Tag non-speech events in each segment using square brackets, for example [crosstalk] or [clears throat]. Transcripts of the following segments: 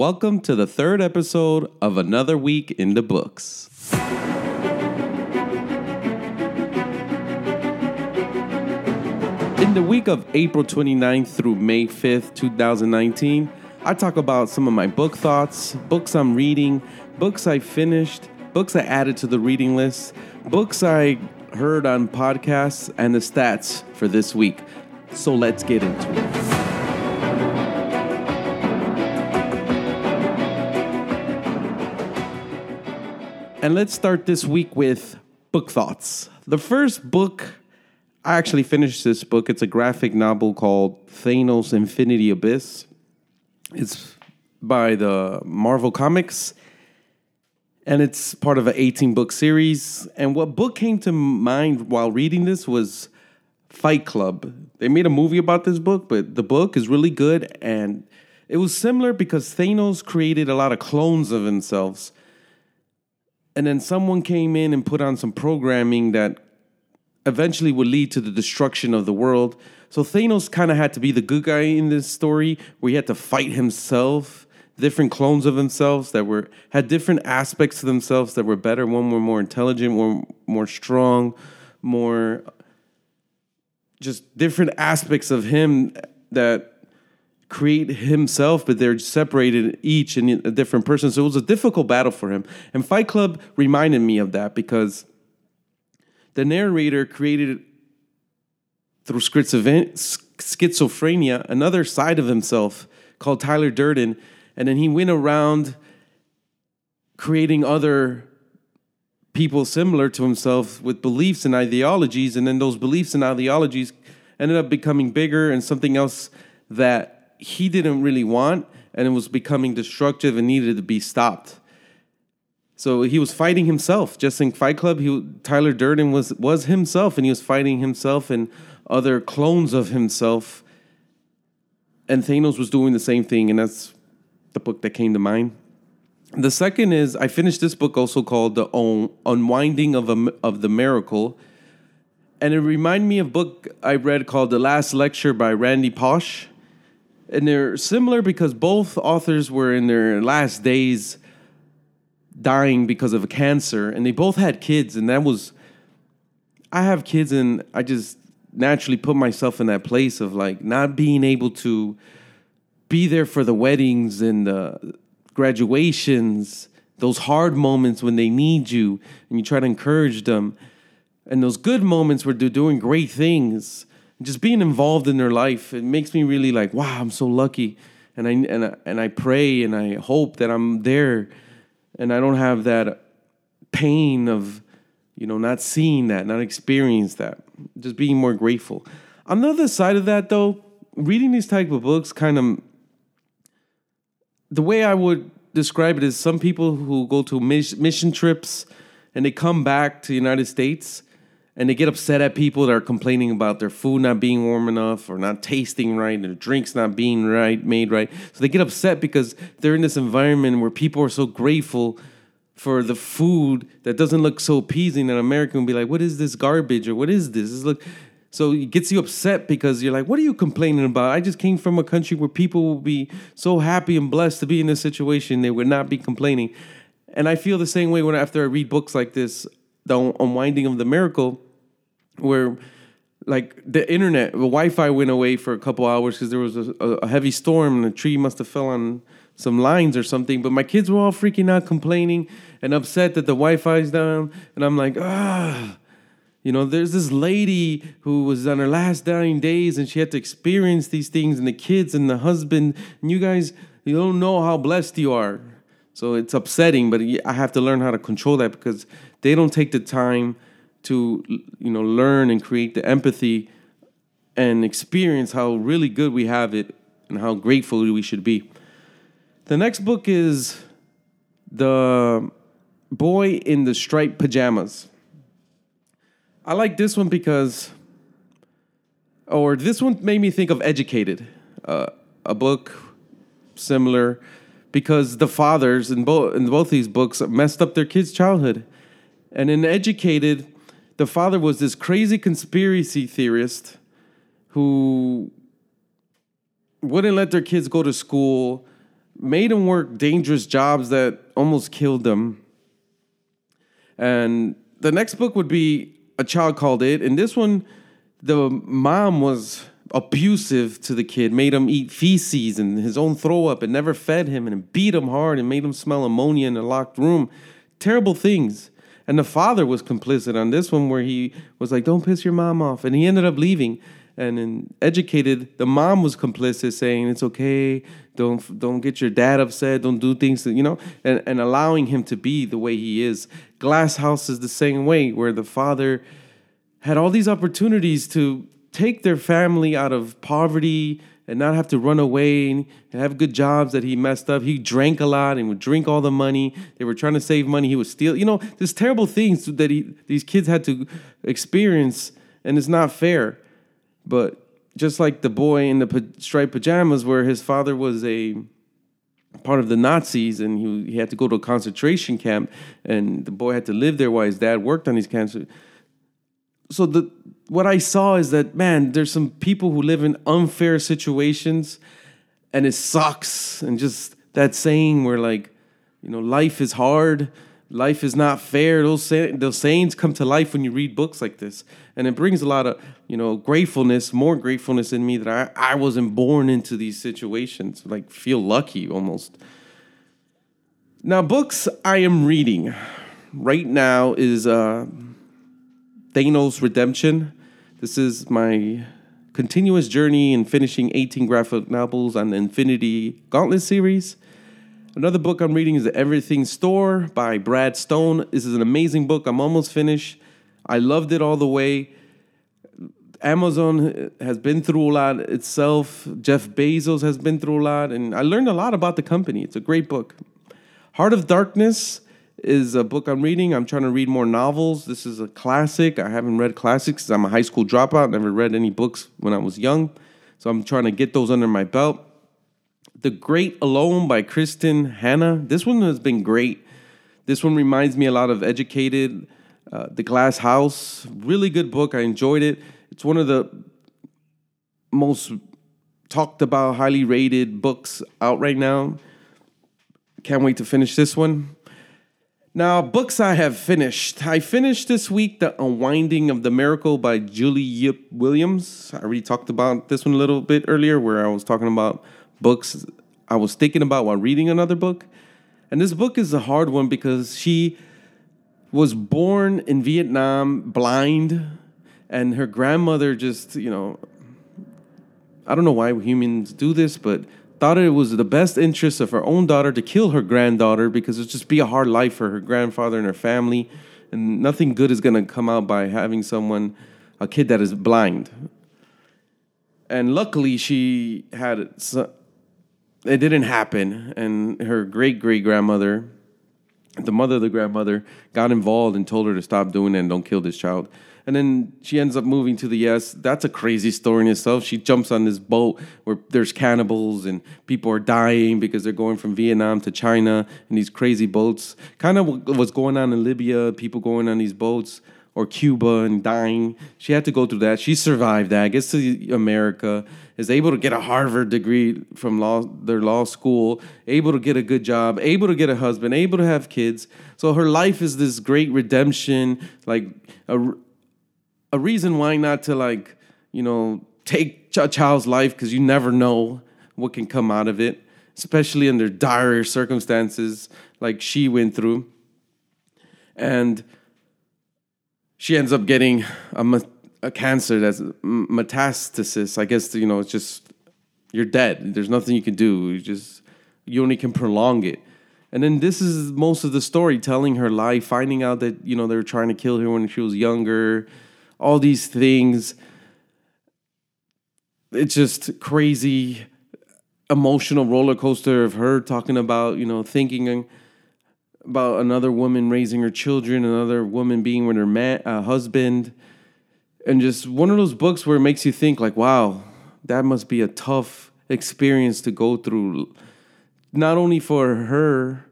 Welcome to the third episode of Another Week in the Books. In the week of April 29th through May 5th, 2019, I talk about some of my book thoughts, books I'm reading, books I finished, books I added to the reading list, books I heard on podcasts, and the stats for this week. So let's get into it. And let's start this week with book thoughts. The first book, I actually finished this book. It's a graphic novel called Thanos Infinity Abyss. It's by the Marvel Comics and it's part of an 18 book series. And what book came to mind while reading this was Fight Club. They made a movie about this book, but the book is really good and it was similar because Thanos created a lot of clones of himself and then someone came in and put on some programming that eventually would lead to the destruction of the world. So Thanos kind of had to be the good guy in this story, where he had to fight himself, different clones of themselves that were had different aspects to themselves that were better. One were more intelligent, one more strong, more just different aspects of him that create himself, but they're separated each in a different person. So it was a difficult battle for him. And Fight Club reminded me of that because the narrator created through schizophrenia another side of himself called Tyler Durden. And then he went around creating other people similar to himself with beliefs and ideologies. And then those beliefs and ideologies ended up becoming bigger and something else that he didn't really want, and it was becoming destructive and needed to be stopped. So he was fighting himself. Just in Fight Club, he Tyler Durden was was himself, and he was fighting himself and other clones of himself. And Thanos was doing the same thing, and that's the book that came to mind. The second is I finished this book also called The Unwinding of a, of the Miracle, and it reminded me of a book I read called The Last Lecture by Randy Pausch and they're similar because both authors were in their last days dying because of a cancer and they both had kids and that was i have kids and i just naturally put myself in that place of like not being able to be there for the weddings and the graduations those hard moments when they need you and you try to encourage them. And those good moments where they're doing great things just being involved in their life it makes me really like wow i'm so lucky. And i and I, and I pray and i hope that i'm there and i don't have that pain of you know not seeing that not experiencing that just being more grateful. On the other side of that though reading these type of books kind of the way i would describe it is some people who go to mission trips and they come back to the united states and they get upset at people that are complaining about their food not being warm enough or not tasting right their drinks not being right made right. So they get upset because they're in this environment where people are so grateful for the food that doesn't look so appeasing that American would be like what is this garbage or what is this, this look so it gets you upset because you're like what are you complaining about? I just came from a country where people will be so happy and blessed to be in this situation they would not be complaining. And i feel the same way when after i read books like this the unwinding of the miracle, where like the internet, the Wi-Fi went away for a couple hours because there was a, a, heavy storm and a tree must have fell on some lines or something. But my kids were all freaking out, complaining and upset that the Wi-Fi's down, and I'm like, ah. You know, there's this lady who was on her last dying days and she had to experience these things, and the kids and the husband, and you guys, you don't know how blessed you are. So it's upsetting, but I have to learn how to control that because they don't take the time to you know learn and create the empathy and experience how really good we have it and how grateful we should be. The next book is The Boy in the Striped Pajamas. I like this one because, or this one made me think of Educated, uh, a book similar because the fathers in both in both these books messed up their kids' childhood. And in Educated, the father was this crazy conspiracy theorist who wouldn't let their kids go to school, made them work dangerous jobs that almost killed them. And the next book would be A Child Called It. And this one, the mom was abusive to the kid, made him eat feces and his own throw up and never fed him and beat him hard and made him smell ammonia in a locked room. Terrible things. And the father was complicit on this one where he was like, Don't piss your mom off. And he ended up leaving and then educated. The mom was complicit, saying it's okay. Don't don't get your dad upset. Don't do things that you know, and and allowing him to be the way he is. Glass House is the same way, where the father had all these opportunities to take their family out of poverty and not have to run away and have good jobs that he messed up. He drank a lot and would drink all the money. They were trying to save money. He would steal. You know, there's terrible things that he, these kids had to experience, and it's not fair. But just like the boy in the striped pajamas, where his father was a part of the Nazis and he, he had to go to a concentration camp, and the boy had to live there while his dad worked on these cancer. So the what I saw is that man, there's some people who live in unfair situations, and it sucks. And just that saying where like, you know, life is hard life is not fair. Those say, those sayings come to life when you read books like this, and it brings a lot of you know gratefulness, more gratefulness in me that I I wasn't born into these situations. Like feel lucky almost. Now, books I am reading right now is uh, Thanos Redemption. This is my continuous journey in finishing 18 graphic novels on the Infinity Gauntlet series. Another book I'm reading is The Everything Store by Brad Stone. This is an amazing book. I'm almost finished. I loved it all the way. Amazon has been through a lot itself. Jeff Bezos has been through a lot, and I learned a lot about the company. It's a great book. Heart of Darkness is a book I'm reading. I'm trying to read more novels. This is a classic. I haven't read classics. I'm a high school dropout. Never read any books when I was young, so I'm trying to get those under my belt. The Great Alone by Kristin Hannah. This one has been great. This one reminds me a lot of Educated, uh, The Glass House. Really good book. I enjoyed it. It's one of the most talked about, highly rated books out right now. Can't wait to finish this one. Now, books I have finished. I finished this week The Unwinding of the Miracle by Julie Yip Williams. I already talked about this one a little bit earlier, where I was talking about books I was thinking about while reading another book. And this book is a hard one because she was born in Vietnam blind, and her grandmother just, you know, I don't know why humans do this, but thought it was the best interest of her own daughter to kill her granddaughter because it'd just be a hard life for her grandfather and her family. And nothing good is going to come out by having someone, a kid that is blind. And luckily, she had it didn't happen. And her great great grandmother, the mother of the grandmother, got involved and told her to stop doing it and don't kill this child. And then she ends up moving to the US. That's a crazy story in itself. She jumps on this boat where there's cannibals and people are dying because they're going from Vietnam to China in these crazy boats. Kind of what's going on in Libya, people going on these boats or Cuba and dying. She had to go through that. She survived that, gets to America, is able to get a Harvard degree from law their law school, able to get a good job, able to get a husband, able to have kids. So her life is this great redemption, like a, a reason why not to like, you know, take a child's life because you never know what can come out of it, especially under dire circumstances like she went through. And she ends up getting a, a cancer that's metastasis. I guess you know it's just you're dead. There's nothing you can do. You just you only can prolong it. And then this is most of the story, telling her life, finding out that you know they were trying to kill her when she was younger, all these things. It's just crazy emotional roller coaster of her talking about you know thinking about another woman raising her children, another woman being with her man, uh, husband, and just one of those books where it makes you think like, wow, that must be a tough experience to go through, not only for her,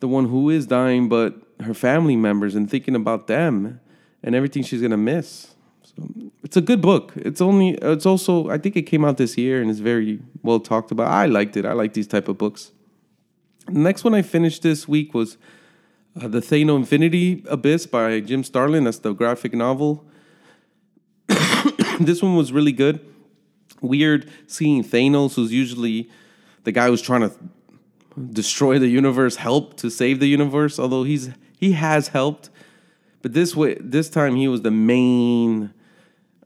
the one who is dying, but her family members and thinking about them and everything she's gonna miss. So it's a good book. It's only it's also I think it came out this year and it's very well talked about. I liked it. I like these type of books. next one I finished this week was uh, The Thano Infinity Abyss by Jim Starlin. That's the graphic novel. [coughs] this one was really good. Weird seeing Thanos, who's usually the guy who's trying to destroy the universe, help to save the universe, although he's he has helped. But this way this time he was the main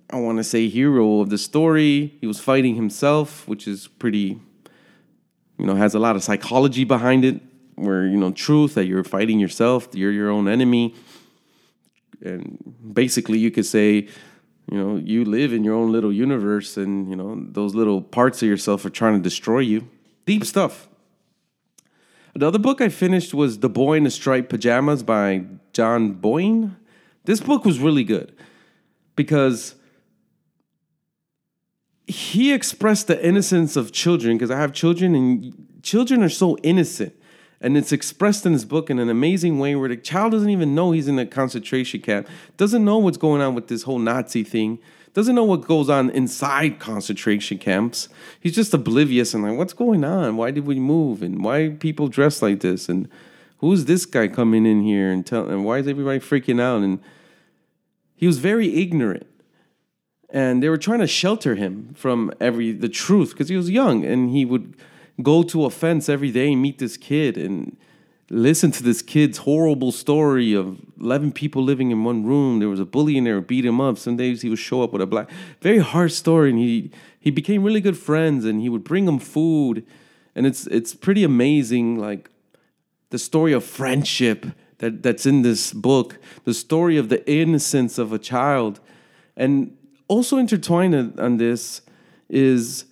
I want to say hero of the story. He was fighting himself, which is pretty you know, has a lot of psychology behind it, where, you know, truth that you're fighting yourself, you're your own enemy. And basically you could say, you know, you live in your own little universe and, you know, those little parts of yourself are trying to destroy you. Deep stuff. The other book I finished was The Boy in the Striped Pajamas by John Boyne. This book was really good because he expressed the innocence of children because I have children and children are so innocent. And it's expressed in this book in an amazing way where the child doesn't even know he's in a concentration camp, doesn't know what's going on with this whole Nazi thing, doesn't know what goes on inside concentration camps. He's just oblivious and like, what's going on? Why did we move? And why people dress like this? And who's this guy coming in here and tell and why is everybody freaking out? And he was very ignorant. And they were trying to shelter him from every the truth because he was young and he would go to a fence every day and meet this kid and listen to this kid's horrible story of 11 people living in one room. There was a bully in there beat him up. Some days he would show up with a black, very hard story. And he, he became really good friends and he would bring him food. And it's, it's pretty amazing, like the story of friendship that, that's in this book, the story of the innocence of a child. And also intertwined on this is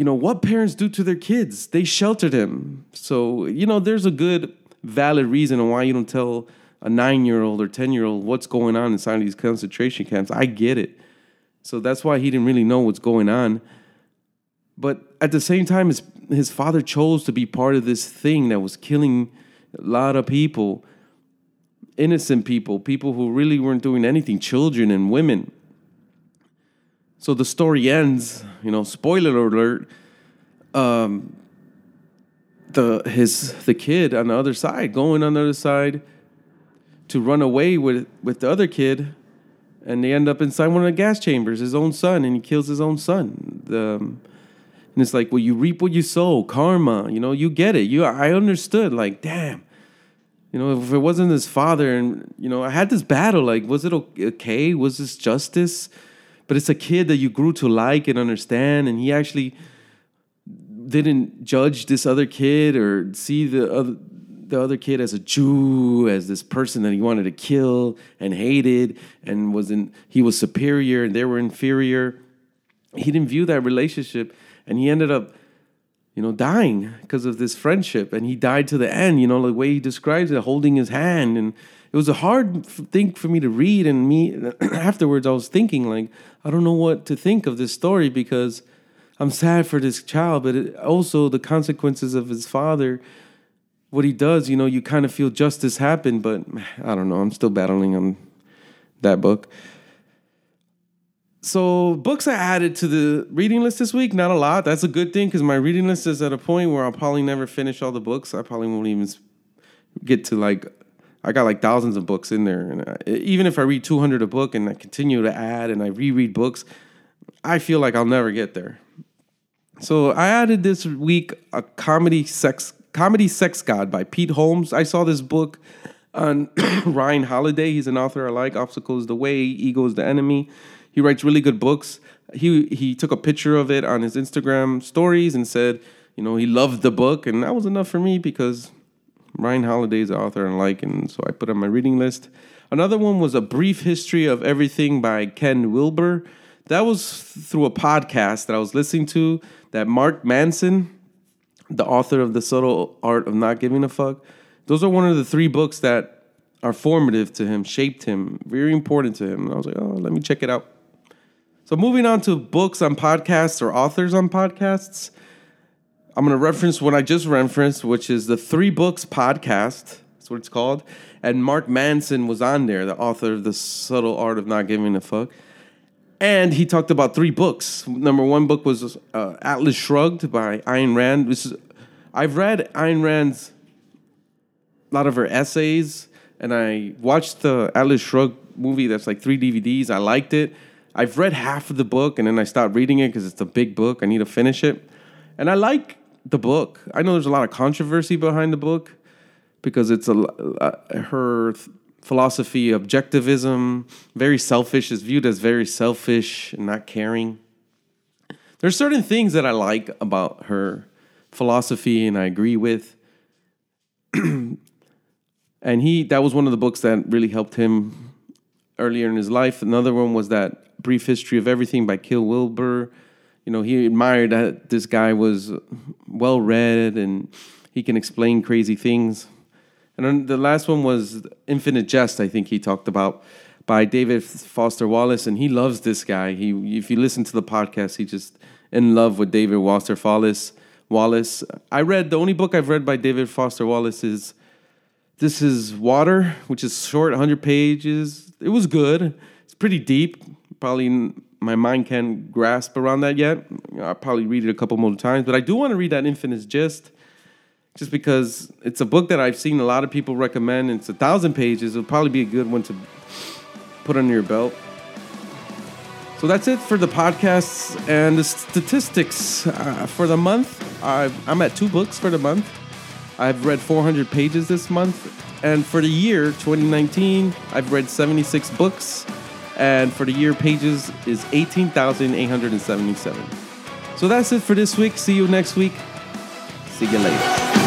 you know, what parents do to their kids. They shelter them. So, you know, there's a good, valid reason why you don't tell a nine year old or 10 year old what's going on inside these concentration camps. I get it. So that's why he didn't really know what's going on. But at the same time, his, his father chose to be part of this thing that was killing a lot of people, innocent people, people who really weren't doing anything, children and women. So the story ends, you know, spoiler alert. Um, the his the kid on the other side, going on the other side to run away with with the other kid, and they end up inside one of the gas chambers, his own son, and he kills his own son. The, um, and it's like, well, you reap what you sow, karma. You know, you get it. You, I understood. Like, damn. You know, if it wasn't his father, and you know, I had this battle. Like, was it okay? Was this justice? But it's a kid that you grew to like and understand and he actually didn't judge this other kid or see the other the other kid as a Jew, as this person that he wanted to kill and hated, and was in he was superior and they were inferior. He didn't view that relationship, and he ended up, you know, dying because of this friendship. And he died to the end. You know, the way he describes it, holding his hand, and it was a hard thing for me to read. And me [clears throat] afterwards, I was thinking like, I don't know what to think of this story because I'm sad for this child, but it, also the consequences of his father. What he does, you know, you kind of feel justice happened, but [sighs] I don't know. I'm still battling on that book. So, books I added to the reading list this week, not a lot. That's a good thing because my reading list is at a point where I'll probably never finish all the books. I probably won't even get to like I got like thousands of books in there, and I, uh, even if I read 200 a book and I continue to add and I reread books, I feel like I'll never get there. So I added this week a comedy sex comedy sex god by Pete Holmes. I saw this book on [coughs] Ryan Holiday. He's an author I like. Obstacles the way, ego is the enemy. He writes really good books. He he took a picture of it on his Instagram stories and said, you know, he loved the book, and that was enough for me because Ryan Holiday is the author I like, and so I put on my reading list. Another one was A Brief History of Everything by Ken Wilber. That was through a podcast that I was listening to that Mark Manson, the author of The Subtle Art of Not Giving a Fuck, those are one of the three books that are formative to him, shaped him, very important to him. And I was like, oh, let me check it out. So moving on to books on podcasts or authors on podcasts. I'm going to reference what I just referenced, which is the Three Books podcast. That's what it's called. And Mark Manson was on there, the author of The Subtle Art of Not Giving a Fuck. And he talked about three books. Number one book was uh, Atlas Shrugged by Ayn Rand. This is I've read Ayn Rand's a lot of her essays, and I watched the Atlas Shrugged movie. That's like three DVDs. I liked it. I've read half of the book, and then I stopped reading it because it's a big book. I need to finish it, and I like the book. I know there's a lot of controversy behind the book because it's a uh, her th- philosophy, objectivism, very selfish, is viewed as very selfish and not caring. There's certain things that I like about her philosophy and I agree with. [clears throat] and he that was one of the books that really helped him earlier in his life. Another one was that Brief History of Everything by Kill Wilber. You know, he admired that this guy was well read and he can explain crazy things. And then the last one was Infinite Jest, I think he talked about by David Foster Wallace, and he loves this guy. He, if you listen to the podcast, he just in love with David Foster Wallace. Wallace. I read the only book I've read by David Foster Wallace is This Is Water, which is short, 100 pages. It was good. It's pretty deep. Probably my mind can't grasp around that yet. I'll probably read it a couple more times, but I do want to read that Infinite Jest just because it's a book that I've seen a lot of people recommend. It's a thousand pages. It'll probably be a good one to put under your belt. So that's it for the podcasts and the statistics uh, for the month. i am at two books for the month. I've read 400 pages this month. And for the year 2019, I've read 76 books. And for the year, pages is 18,877. So that's it for this week. See you next week. See you later.